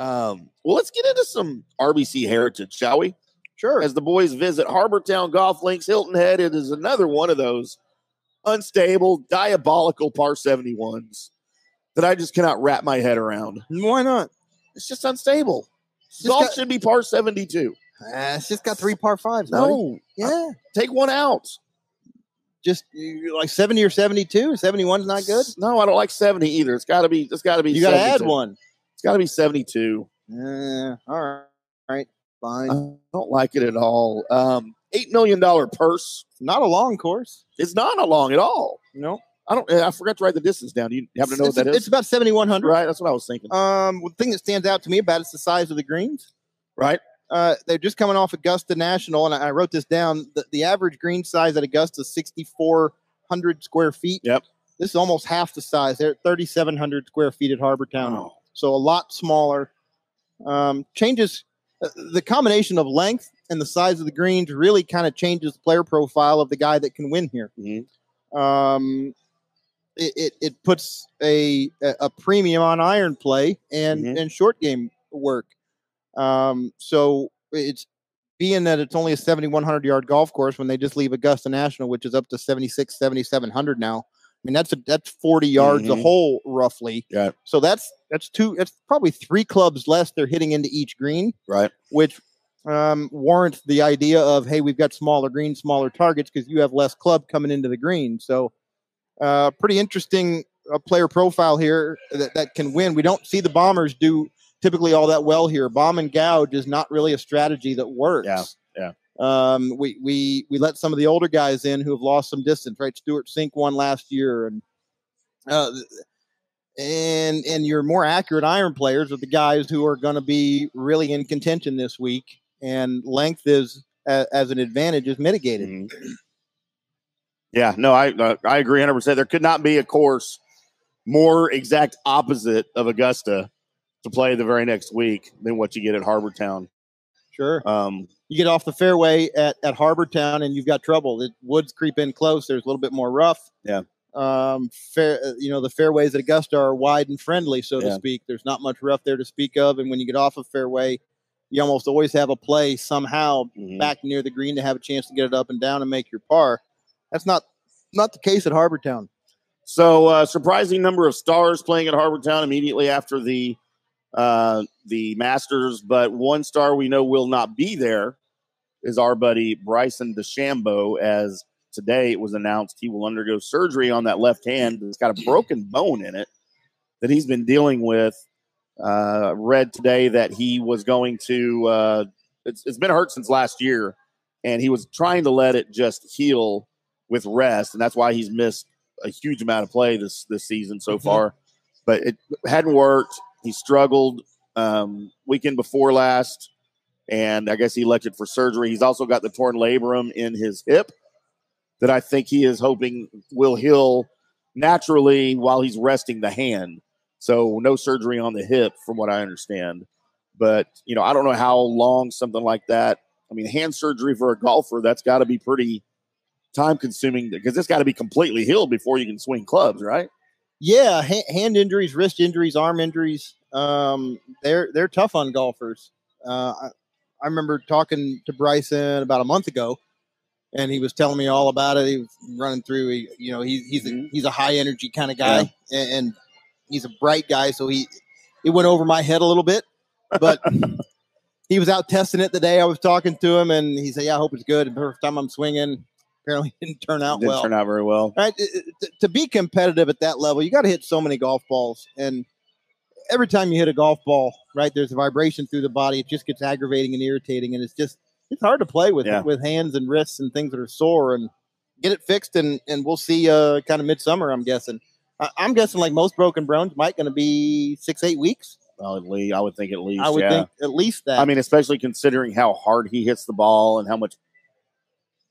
Um, well, let's get into some RBC heritage, shall we? Sure. As the boys visit Harbortown Golf Links, Hilton Head, it is another one of those unstable, diabolical par 71s that I just cannot wrap my head around. Why not? It's just unstable. Golf got- should be par 72. Uh, it's just got three par fives. buddy. No, Yeah. take one out. Just like 70 or 72. 71 is not good. No, I don't like 70 either. It's got to be, it's got to be, You got to add one. It's got to be 72. Uh, all right. All right. Fine. I don't like it at all. Um, $8 million purse. not a long course. It's not a long at all. No. I don't, I forgot to write the distance down. Do you happen to know it's, what that is? It's about 7,100. right. That's what I was thinking. Um, the thing that stands out to me about it's the size of the greens. right. Uh, they're just coming off Augusta National, and I, I wrote this down. The, the average green size at Augusta is 6,400 square feet. Yep. This is almost half the size. They're 3,700 square feet at Harbortown, Oh. So a lot smaller. Um, changes uh, the combination of length and the size of the greens really kind of changes the player profile of the guy that can win here. Mhm. Um, it, it, it puts a, a premium on iron play and, Mhm. and short game work. Um, so it's being that it's only a 7,100 yard golf course when they just leave Augusta National, which is up to 76, 7,700 now. I mean, that's a, that's 40 yards a Mhm. hole roughly. Yeah. So that's, that's two, that's probably three clubs less they're hitting into each green, Right. which um, warrants the idea of, hey, we've got smaller greens, smaller targets because you have less club coming into the green. So, uh, pretty interesting uh, player profile here that, that can win. We don't see the Bombers do typically all that well here. Bomb and gouge is not really a strategy that works. Yeah. Um, we we we let some of the older guys in who have lost some distance. Right, Stewart Cink won last year, and uh, and and your more accurate iron players are the guys who are going to be really in contention this week. And length is as an advantage is mitigated. Mhm. Yeah, no, I uh, I agree 100. percent There could not be a course more exact opposite of Augusta to play the very next week than what you get at Harbortown. Sure. Um, you get off the fairway at, at Harbor Town and you've got trouble. The woods creep in close. There's a little bit more rough. Yeah. Um, fair, uh, you know, the fairways at Augusta are wide and friendly, so to speak. There's not much rough there to speak of. And when you get off a fairway, you almost always have a play somehow mhm. back near the green to have a chance to get it up and down and make your par. That's not not the case at Harbortown. So, uh, surprising number of stars playing at Harbortown immediately after the uh, the Masters, but one star we know will not be there is our buddy Bryson DeChambeau. As today it was announced, he will undergo surgery on that left hand. It's got a broken bone in it that he's been dealing with. Uh, read today that he was going to. Uh, it's, it's been hurt since last year, and he was trying to let it just heal with rest, and that's why he's missed a huge amount of play this this season so Mhm. far. But it hadn't worked. He struggled um, weekend before last, and I guess he elected for surgery. He's also got the torn labrum in his hip that I think he is hoping will heal naturally while he's resting the hand. So no surgery on the hip, from what I understand. But you know, I don't know how long something like that. I mean, hand surgery for a golfer that's got to be pretty time consuming because it's got to be completely healed before you can swing clubs, right? Yeah, ha- hand injuries, wrist injuries, arm injuries. Um, they're they're tough on golfers. Uh, I, I remember talking to Bryson about a month ago, and he was telling me all about it. He was running through. He, you know, he, he's a, Mhm. he's a high energy kind of guy, and, and he's a bright guy. So he it went over my head a little bit, but he was out testing it the day I was talking to him, and he said, "Yeah, I hope it's good." And the first time I'm swinging, apparently didn't turn out Didn't well turn out very well. right? It- it- t- To be competitive at that level, you got to hit so many golf balls, and every time you hit a golf ball, right, there's a vibration through the body. It just gets aggravating and irritating, and it's just it's hard to play with Yeah. with hands and wrists and things that are sore. And get it fixed, and and we'll see. Uh, kind of midsummer, I'm guessing. I, I'm guessing like most broken bones might going to be six eight weeks. Well, at least, I would think at least. I would yeah. think at least that. I mean, especially considering how hard he hits the ball and how much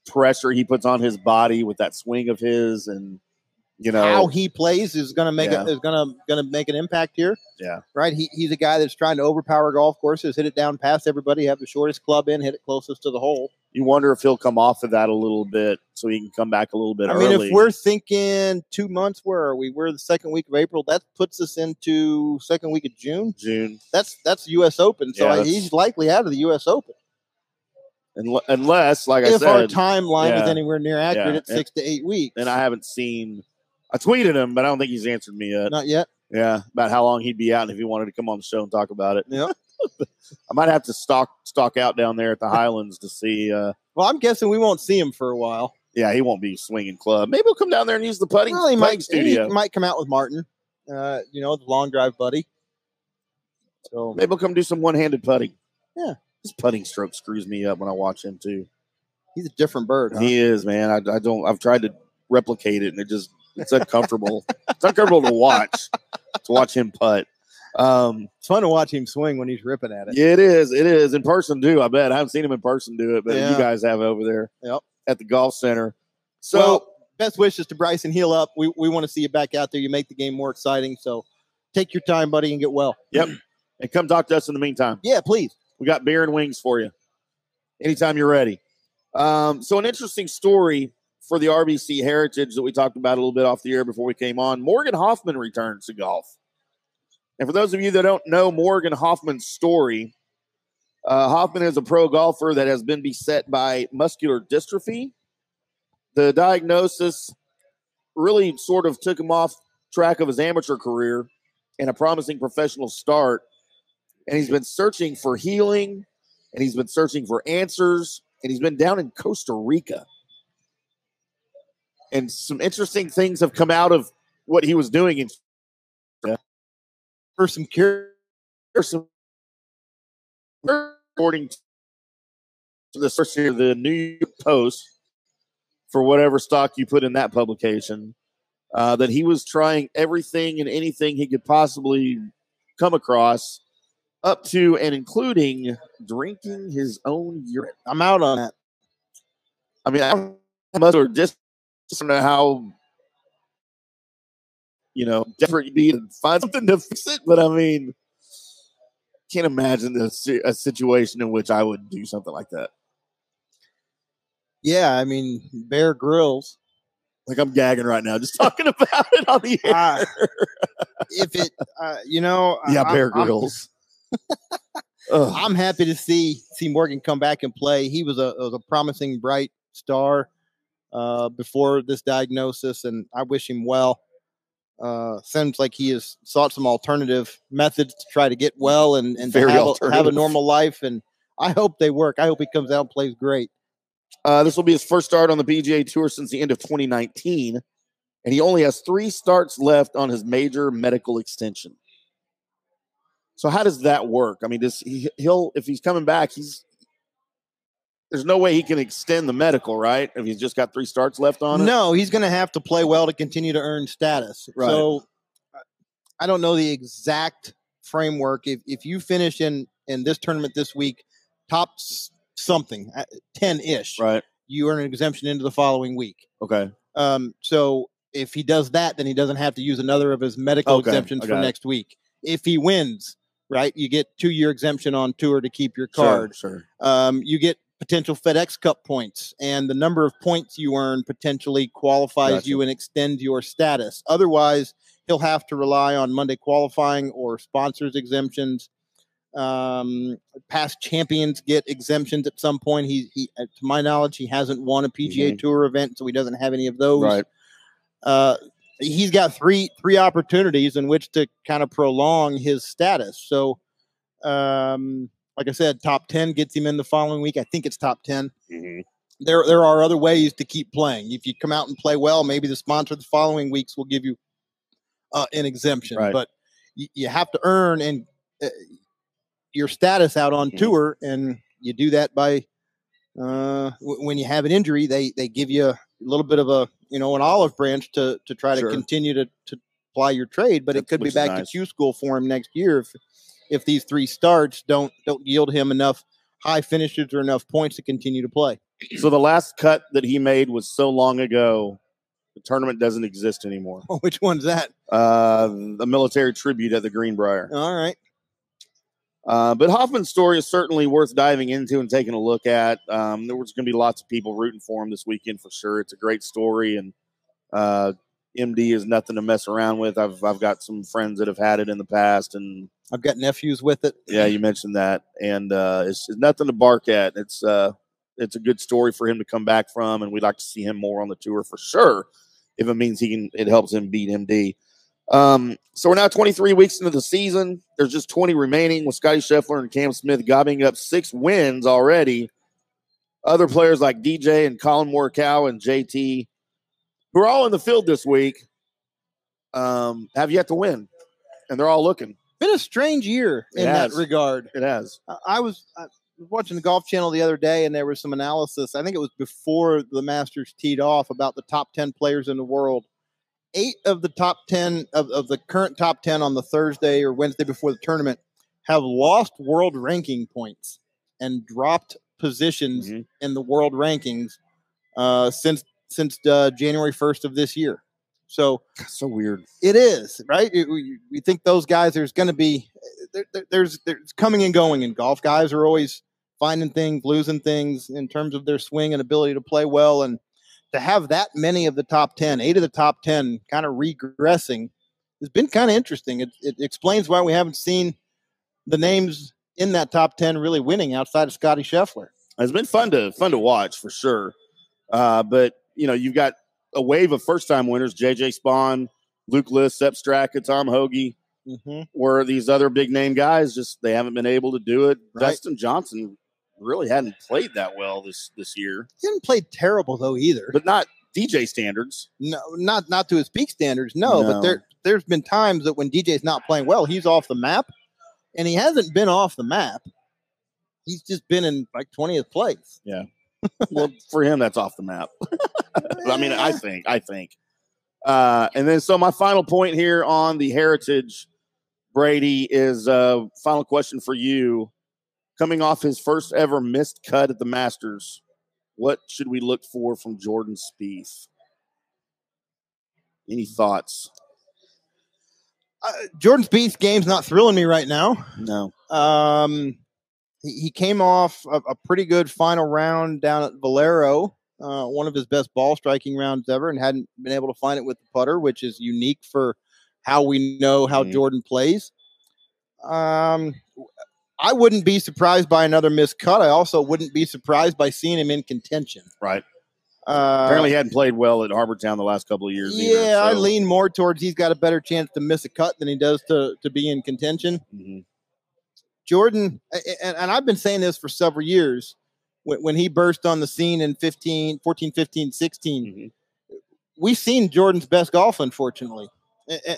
pressure he puts on his body with that swing of his, and You know, how he plays is going to make Yeah. a, is going to going to make an impact here. Yeah. right. He, he's a guy that's trying to overpower golf courses, hit it down past everybody, have the shortest club in, hit it closest to the hole. you wonder if he'll come off of that a little bit so he can come back a little bit I mean, if we're thinking two months, where are we? We're the second week of April. That puts us into second week of June. June, That's that's U.S. Open, so Yeah, he's likely out of the U.S. Open. Unle- unless, like I if our said, timeline is anywhere near accurate, yeah, it's six to eight weeks. and I haven't seen. I tweeted him, but I don't think he's answered me yet. not yet. Yeah, about how long he'd be out and if he wanted to come on the show and talk about it. Yep. I might have to stalk stalk out down there at the Highlands to see. Uh, Well, I'm guessing we won't see him for a while. yeah, he won't be swinging club. Maybe he'll come down there and use the putting, Well, he putting might studio. He might come out with Martin. Uh, you know, the long drive buddy. So Maybe he'll come do some one handed putting. Yeah. His putting stroke screws me up when I watch him too. he's a different bird. Huh? He is man. I, I don't. I've tried to replicate it, and it just it's uncomfortable. it's uncomfortable to watch to watch him putt. Um, It's fun to watch him swing when he's ripping at it. yeah, it is. It is in person too. I bet I haven't seen him in person do it, but Yeah. you guys have over there. Yep. At the golf center. So well, best wishes to Bryson. Heal up. We we want to see you back out there. You make the game more exciting. So take your time, buddy, and get well. Yep. And come talk to us in the meantime. Yeah, please. We got beer and wings for you anytime you're ready. Um, so, an interesting story for the RBC heritage that we talked about a little bit off the air before we came on. Morgan Hoffman returns to golf. And for those of you that don't know Morgan Hoffman's story, uh, Hoffman is a pro golfer that has been beset by muscular dystrophy. The diagnosis really sort of took him off track of his amateur career and a promising professional start and he's been searching for healing and he's been searching for answers and he's been down in Costa Rica. And some interesting things have come out of what he was doing in For some some according to the search here, the New York Post for whatever stock you put in that publication, uh, that he was trying everything and anything he could possibly come across, up to and including drinking his own urine. I'm out on that. I mean, I must or just don't know how you know desperate you'd be to find something to fix it, but I mean, can't imagine a, a situation in which I would do something like that. Yeah, I mean Bear Grylls. Like I'm gagging right now just talking about it on the air. Uh, if it, uh, you know, yeah, I- Bear I'm- Grylls. Ugh. I'm happy to see see Morgan come back and play. He was a was a promising, bright star uh, before this diagnosis, and I wish him well. Uh, seems like he has sought some alternative methods to try to get well and and to have a, have a normal life. And I hope they work. I hope he comes out and plays great. Uh, this will be his first start on the PGA Tour since the end of 2019, and he only has three starts left on his major medical extension. So how does that work? I mean, does he? He'll if he's coming back, he's there's no way he can extend the medical, right? If he's just got three starts left on it. No, he's going to have to play well to continue to earn status. Right. So uh, I don't know the exact framework. If if you finish in in this tournament this week, top something ten ish, Right. you earn an exemption into the following week. Okay. Um, so if he does that, then he doesn't have to use another of his medical Okay, exemptions I for next week. If he wins, right, you get two year exemption on tour to keep your card Sure. um, you get potential FedEx Cup points, and the number of points you earn potentially qualifies Gotcha. you and extends your status. Otherwise, he'll have to rely on Monday qualifying or sponsors exemptions. Um, past champions get exemptions at some point. He, he, uh, to my knowledge, he hasn't won a PGA Mhm. Tour event, so he doesn't have any of those. Right. Uh, he's got three three opportunities in which to kind of prolong his status. So, um, like I said, top ten gets him in the following week. I think it's top ten. Mhm. There there are other ways to keep playing. If you come out and play well, maybe the sponsor the following weeks will give you uh, an exemption. Right. But you, you have to earn and uh, your status out on Mhm. tour, and you do that by uh, w- when you have an injury, they they give you little bit of a you know an olive branch to to try Sure. to continue to to ply your trade. But it could be back nice. to Q school for him next year if if these three starts don't don't yield him enough high finishes or enough points to continue to play. So the last cut that he made was so long ago The tournament doesn't exist anymore. Oh, which one's that? Uh, the military tribute at the Greenbrier. All right. Uh, but Hoffman's story is certainly worth diving into and taking a look at. Um, there was going to be lots of people rooting for him this weekend for sure. It's a great story, and uh, MD is nothing to mess around with. I've I've got some friends that have had it in the past, and I've got nephews with it. yeah, you mentioned that, and uh, it's, it's nothing to bark at. It's uh, it's a good story for him to come back from, and we'd like to see him more on the tour for sure. If it means he can, it helps him beat MD. Um, so we're now 23 weeks into the season. There's just 20 remaining with Scotty Scheffler and Cam Smith gobbling up six wins already. Other players like DJ and Collin Morikawa and JT, who are all in the field this week, um, have yet to win, and they're all looking. Been a strange year in that regard. It has. I- I was I was watching the Golf Channel the other day, and there was some analysis. I think it was before the Masters teed off about the top ten players in the world. Eight of the top ten of, of the current top ten on the Thursday or Wednesday before the tournament have lost world ranking points and dropped positions Mhm. in the world rankings uh, since since uh, January first of this year. So So weird. it is right. You- We, we think those guys. There's going to be there, there- there's there's coming and going in golf. Guys are always finding things, losing things in terms of their swing and ability to play well. And to have that many of the top ten, eight of the top ten, kind of regressing, has been kind of interesting. It, it explains why we haven't seen the names in that top ten really winning outside of Scotty Scheffler. It's been fun to fun to watch for sure. Uh, but you know, you've got a wave of first time winners: JJ Spaun, Luke List, Sepp Straka, Tom Hoge. Mm-hmm. Where these other big name guys just they haven't been able to do it. Right. Dustin Johnson really hadn't played that well this this year, He hasn't played terrible though either. but not DJ standards. No, not not to his peak standards. No, No. but there there's been times that when DJ's not playing well, he's off the map, and he hasn't been off the map. He's just been in like twentieth place. Yeah. well, for him, that's off the map. I mean, I think, I think. Uh, and then, so my final point here on the heritage, Brady, is uh, final question for you. Coming off his first ever missed cut at the Masters, what should we look for from Jordan Spieth? Any thoughts? Uh, Jordan Spieth's game's not thrilling me right now. No. Um, he, he came off a, a pretty good final round down at Valero, uh, one of his best ball striking rounds ever, and hadn't been able to find it with the putter, which is unique for how we know how Mhm. Jordan plays. Um, I wouldn't be surprised by another missed cut. I also wouldn't be surprised by seeing him in contention. Right. Uh, Apparently, he hadn't played well at Harbour Town the last couple of years. either, yeah, I lean more towards he's got a better chance to miss a cut than he does to to be in contention. Mhm. Jordan, and, and I've been saying this for several years, when, when he burst on the scene in 15, 14, 15, 16, Mhm. we've seen Jordan's best golf, unfortunately.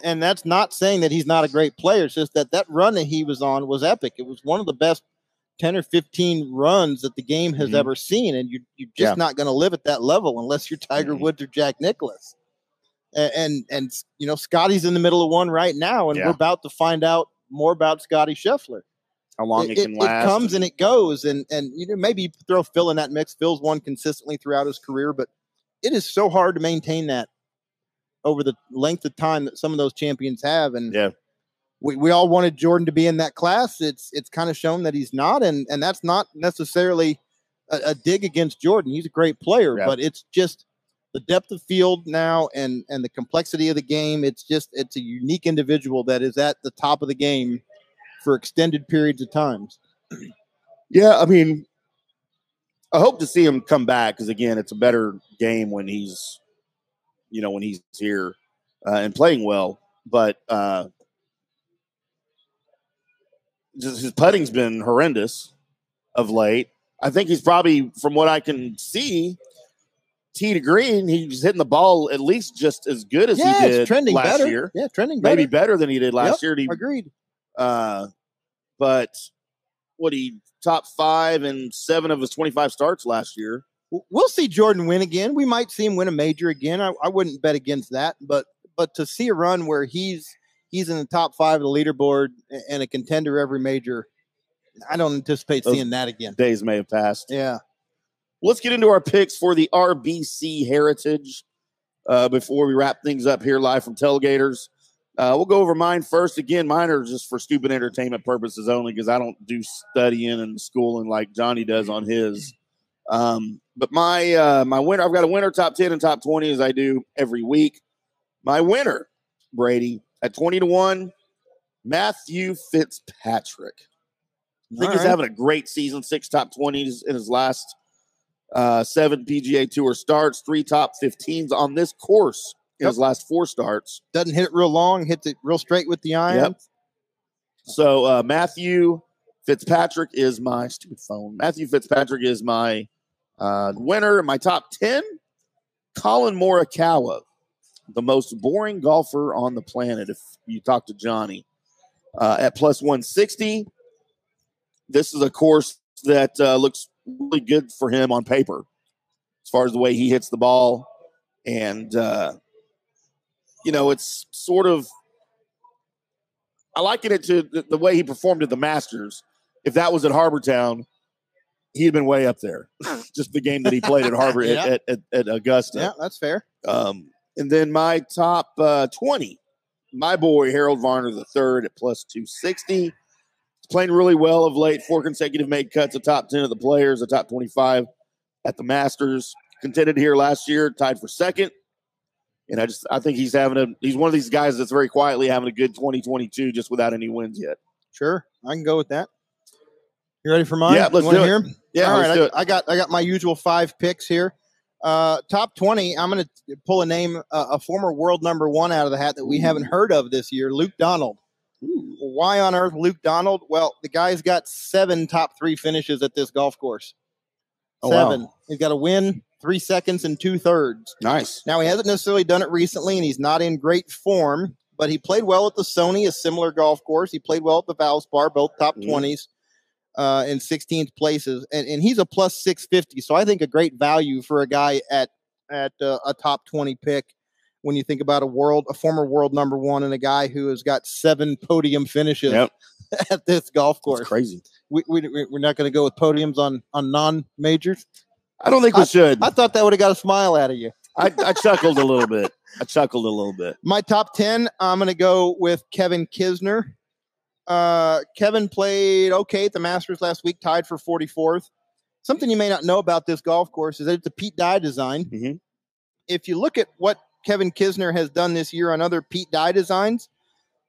And that's not saying that he's not a great player. It's just that that run that he was on was epic. It was one of the best 10 or 15 runs that the game has Mhm. ever seen. And you, you're just Yeah. not going to live at that level unless you're Tiger Mhm. Woods or Jack Nicklaus. A- And, and, you know, Scotty's in the middle of one right now, and Yeah. we're about to find out more about Scotty Scheffler How long it, it, can last. It comes and it goes, and and you know maybe you throw Phil in that mix. Phil's won consistently throughout his career, but it is so hard to maintain that over the length of time that some of those champions have. And Yeah. we, we all wanted Jordan to be in that class. It's it's kind of shown that he's not, and and that's not necessarily a, a dig against Jordan. He's a great player, Yeah. but it's just the depth of field now and and the complexity of the game. It's just it's a unique individual that is at the top of the game for extended periods of times. Yeah, I mean, I hope to see him come back because again, it's a better game when he's, you know, when he's here uh, and playing well. But uh, just his putting's been horrendous of late. I think he's probably, from what I can see, tee to green, he's hitting the ball at least just as good as yeah, he did trending last better. year. Yeah, trending better. Maybe better than he did last year. He Agreed. uh, but what he top five and seven of his 25 starts last year. We'll see Jordan win again. We might see him win a major again. I, I wouldn't bet against that, but but to see a run where he's he's in the top five of the leaderboard and a contender every major, I don't anticipate Those- seeing that again. Days may have passed. Yeah. Let's get into our picks for the RBC Heritage. uh, before we wrap things up here live from Tailgaters. Uh, we'll go over mine first. Again, mine are just for stupid entertainment purposes only because I don't do studying and schooling like Johnny does on his. Um, but my uh, my winner, I've got a winner top ten and top twenty as I do every week. My winner, Brady, at twenty to one, Matthew Fitzpatrick. I think All he's right. having a great season. Six top twenties in his last uh, seven PGA Tour starts, three top 15s on this course in his last four starts. Doesn't hit it real long, hits it real straight with the iron. Yep. So uh, Matthew Fitzpatrick is my stupid phone. Matthew Fitzpatrick is my uh, winner. In my top 10, Collin Morikawa, the most boring golfer on the planet. If you talk to Johnny uh, at plus 160, this is a course that uh, looks really good for him on paper as far as the way he hits the ball. And, uh, you know, it's sort of, I liken it to the, the way he performed at the Masters. If that was at Harbortown, he'd been way up there. Just the game that he played at Harbor Yeah. at, at, at Augusta. Yeah, that's fair. Um, and then my top uh, 20, my boy Harold Varner the third at plus 260. He's playing really well of late. Four consecutive made cuts, a top 10 of the players, a top 25 at the Masters. Contended here last year, tied for second. And I just I think he's having a he's one of these guys that's very quietly having a good 2022 just without any wins yet. Sure, I can go with that. You ready for mine? Yeah, let's do it. Yeah, All right, I. I got I got my usual five picks here. Uh, top twenty. I'm going to pull a name, uh, a former world number one out of the hat that we haven't heard of this year, Luke Donald. Why on earth Luke Donald? Well, the guy's got seven top three finishes at this golf course. Oh, wow. Seven. He's got a win, three seconds, and two thirds. Nice. Now he hasn't necessarily done it recently, and he's not in great form. But he played well at the Sony, a similar golf course. He played well at the Valspar, both top Mhm. 20s uh, in 16th places, and, and he's a plus 650. So I think a great value for a guy at at uh, a top 20 pick. When you think about a world, a former world number one, and a guy who has got seven podium finishes Yep. at this golf That's course, crazy. we, we, we're not going to go with podiums on on non majors. I don't think we should. I thought that would have got a smile out of you. I, I chuckled a little bit. I chuckled a little bit. My top 10, I'm going to go with Kevin Kisner. Uh, Kevin played okay at the Masters last week, tied for 44th. Something you may not know about this golf course is that it's a Pete Dye design. Mhm. If you look at what Kevin Kisner has done this year on other Pete Dye designs,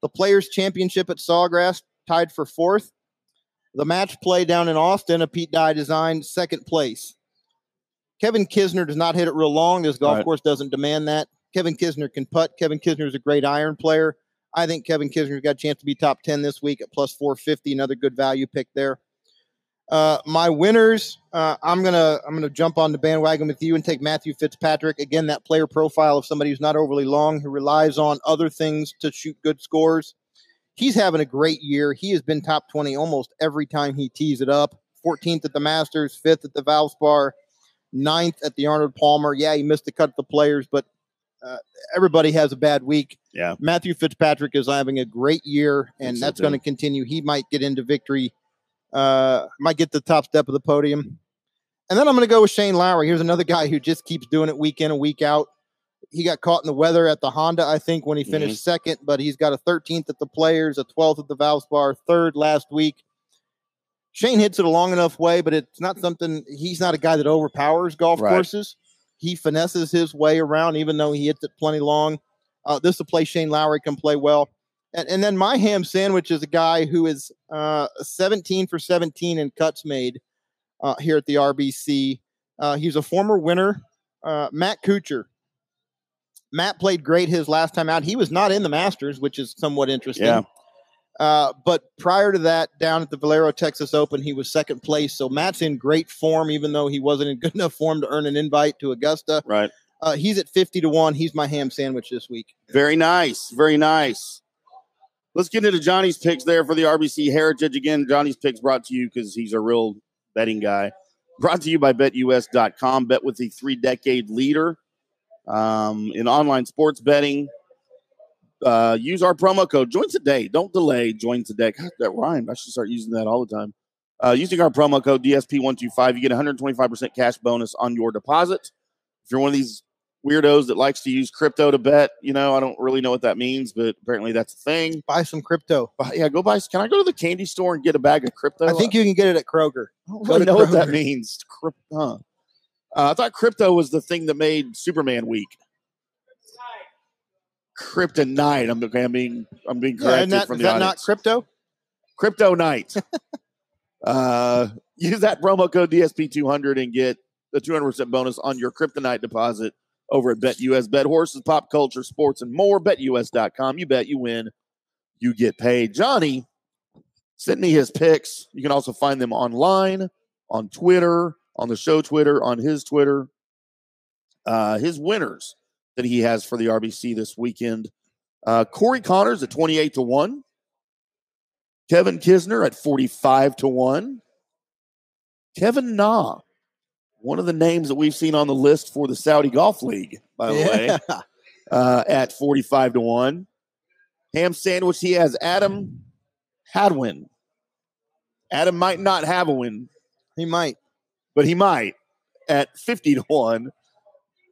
the Players Championship at Sawgrass tied for fourth. The match play down in Austin, a Pete Dye design, second place. Kevin Kisner does not hit it real long. This golf Right. course doesn't demand that. Kevin Kisner can putt. Kevin Kisner is a great iron player. I think Kevin Kisner's got a chance to be top 10 this week at plus 450. Another good value pick there. Uh, my winners, uh, I'm gonna I'm gonna jump on the bandwagon with you and take Matthew Fitzpatrick again. That player profile of somebody who's not overly long, who relies on other things to shoot good scores. He's having a great year. He has been top 20 almost every time he tees it up. 14th at the Masters, fifth at the Valspar, ninth at the Arnold Palmer. Yeah, he missed the cut at the Players, but uh, everybody has a bad week. Yeah. Matthew Fitzpatrick is having a great year, and that's going to continue. He might get into victory, uh, might get the top step of the podium. And then I'm going to go with Shane Lowry. Here's another guy who just keeps doing it week in and week out. He got caught in the weather at the Honda, I think, when he finished Mm-hmm. second, but he's got a 13th at the Players, a 12th at the Valspar, third last week. Shane hits it a long enough way, but it's not something. He's not a guy that overpowers golf Right. courses. He finesses his way around, even though he hits it plenty long. Uh, this is a place Shane Lowry can play well. And, and then my ham sandwich is a guy who is uh, 17 for 17 in cuts made uh, here at the RBC. Uh, he's a former winner, uh, Matt Kuchar. Matt played great his last time out. He was not in the Masters, which is somewhat interesting. Yeah. Uh, but prior to that, down at the Valero Texas Open, he was second place. So Matt's in great form, even though he wasn't in good enough form to earn an invite to Augusta. Right. Uh, he's at 50 to 1. He's my ham sandwich this week. Very nice. Very nice. Let's get into Johnny's picks there for the RBC Heritage. Again, Johnny's picks brought to you because he's a real betting guy. Brought to you by BetUS.com. Bet with the three decade leader um, in online sports betting. Uh, use our promo code. Join today. Don't delay. Join today. God, that rhymed. I should start using that all the time. Uh, using our promo code DSP125, you get 125% cash bonus on your deposit. If you're one of these weirdos that likes to use crypto to bet. You know, I don't really know what that means, but apparently that's a thing. Buy some crypto. But yeah, go buy. Can I go to the candy store and get a bag of crypto? I think you can get it at Kroger. I don't really know what that means. Crypto. Huh. Uh, I thought crypto was the thing that made Superman weak. Kryptonite. I'm, I'm being I'm being corrected and that, from is the that not crypto? Crypto Night. uh, use that promo code DSP200 and get the 200% bonus on your Kryptonite deposit over at BetUS. Bet horses, pop culture, sports, and more. BetUS.com. You bet, you win, you get paid. Johnny sent me his picks. You can also find them online, on Twitter, on the show Twitter, on his Twitter. Uh, his winners that he has for the RBC this weekend. Uh, Corey Conners at 28 to 1. Kevin Kisner at 45 to 1. Kevin Na, one of the names that we've seen on the list for the Saudi Golf League, by the way, uh, at 45 to 1. Ham sandwich, he has Adam Hadwin. Adam might not have a win, He might. but he might at 50 to 1.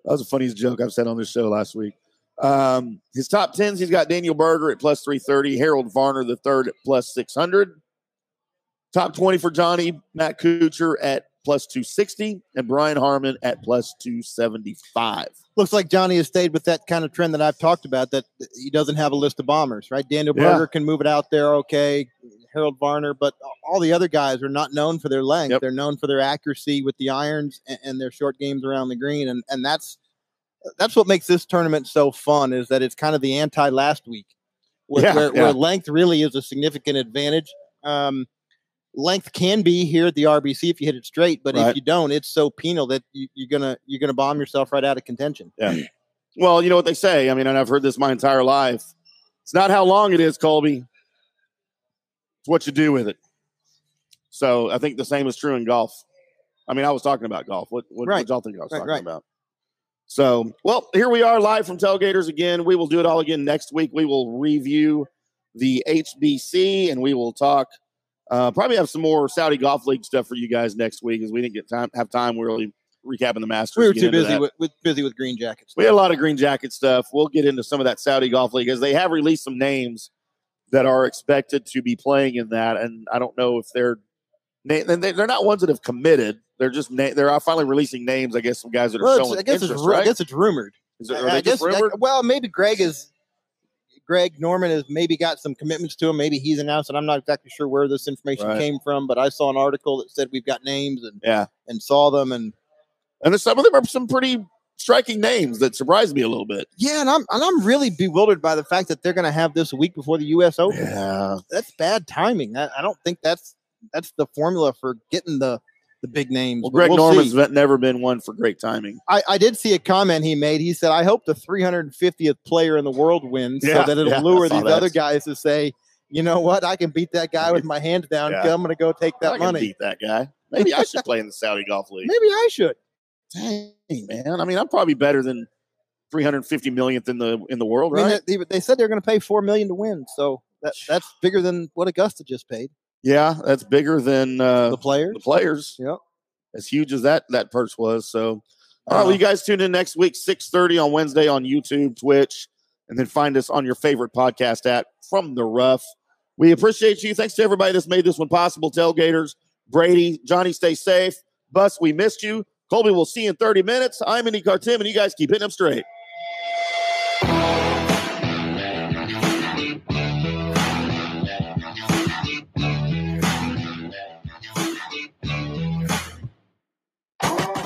That was the funniest joke I've said on this show last week. Um, his top 10s, he's got Daniel Berger at plus 330, Harold Varner the third at plus 600. Top 20 for Johnny, Matt Kuchar at plus 260, and Brian Harman at plus 275. Looks like Johnny has stayed with that kind of trend that I've talked about. That he doesn't have a list of bombers, right? Daniel Yeah. Berger can move it out there, okay. Harold Varner, but all the other guys are not known for their length. Yep. They're known for their accuracy with the irons and, and their short games around the green, and and that's that's what makes this tournament so fun. Is that it's kind of the anti last week, where, Yeah, where, yeah. where length really is a significant advantage. Um, length can be here at the RBC if you hit it straight, but Right. if you don't, it's so penal that you, you're gonna you're gonna bomb yourself right out of contention. Yeah. Well, you know what they say. I mean, and I've heard this my entire life. It's not how long it is, Colby. It's what you do with it. So I think the same is true in golf. I mean, I was talking about golf. What, what, Right. what y'all think I was Right, talking right. about? So, well, here we are live from Tailgaters again. We will do it all again next week. We will review the HBC and we will talk. Uh, probably have some more Saudi Golf League stuff for you guys next week, as we didn't get time have time. We're really recapping the Masters. We were too busy with, with busy with green jackets. We had a lot of green jacket stuff. We'll get into some of that Saudi Golf League as they have released some names that are expected to be playing in that, and I don't know if they're they're not ones that have committed. They're just na- they're uh, finally releasing names. I guess some guys that are Well, showing I guess interest. it's right? I guess it's rumored. Is it, I- are I they just guess- rumored? well, maybe Greg is Greg Norman has maybe got some commitments to him. Maybe he's announced, and I'm not exactly sure where this information Right. came from. But I saw an article that said we've got names and yeah, and saw them, and and some of them are some pretty striking names that surprised me a little bit. yeah, and I'm and I'm really bewildered by the fact that they're going to have this a week before the U.S. Open. Yeah, That's bad timing. I, I don't think that's that's the formula for getting the the big names. well, Greg we'll Norman's see. never been one for great timing. I, I did see a comment he made. He said, "I hope the 350th player in the world wins, Yeah, so that it'll yeah, lure these that. other guys to say, you know what, I can beat that guy with my hands down. Yeah. I'm going to go take I that can money. beat that guy. Maybe I should play in the Saudi Golf League. Maybe I should." Dang, man. I mean, I'm probably better than 350 millionth in the in the world, I mean, right? they, they said they're going to pay four million to win, so that, that's bigger than what Augusta just paid. yeah, that's bigger than uh, the players. the players. Yep. As huge as that that purse was. So, all right, well, you guys tune in next week, 6:30 on Wednesday on YouTube, Twitch, and then find us on your favorite podcast app from the rough. We appreciate you. Thanks to everybody that's made this one possible. Tailgaters, Brady, Johnny, stay safe. Bus, we missed you. Colby, we'll see you in 30 minutes. I'm Indy Tim, and you guys keep hitting them straight.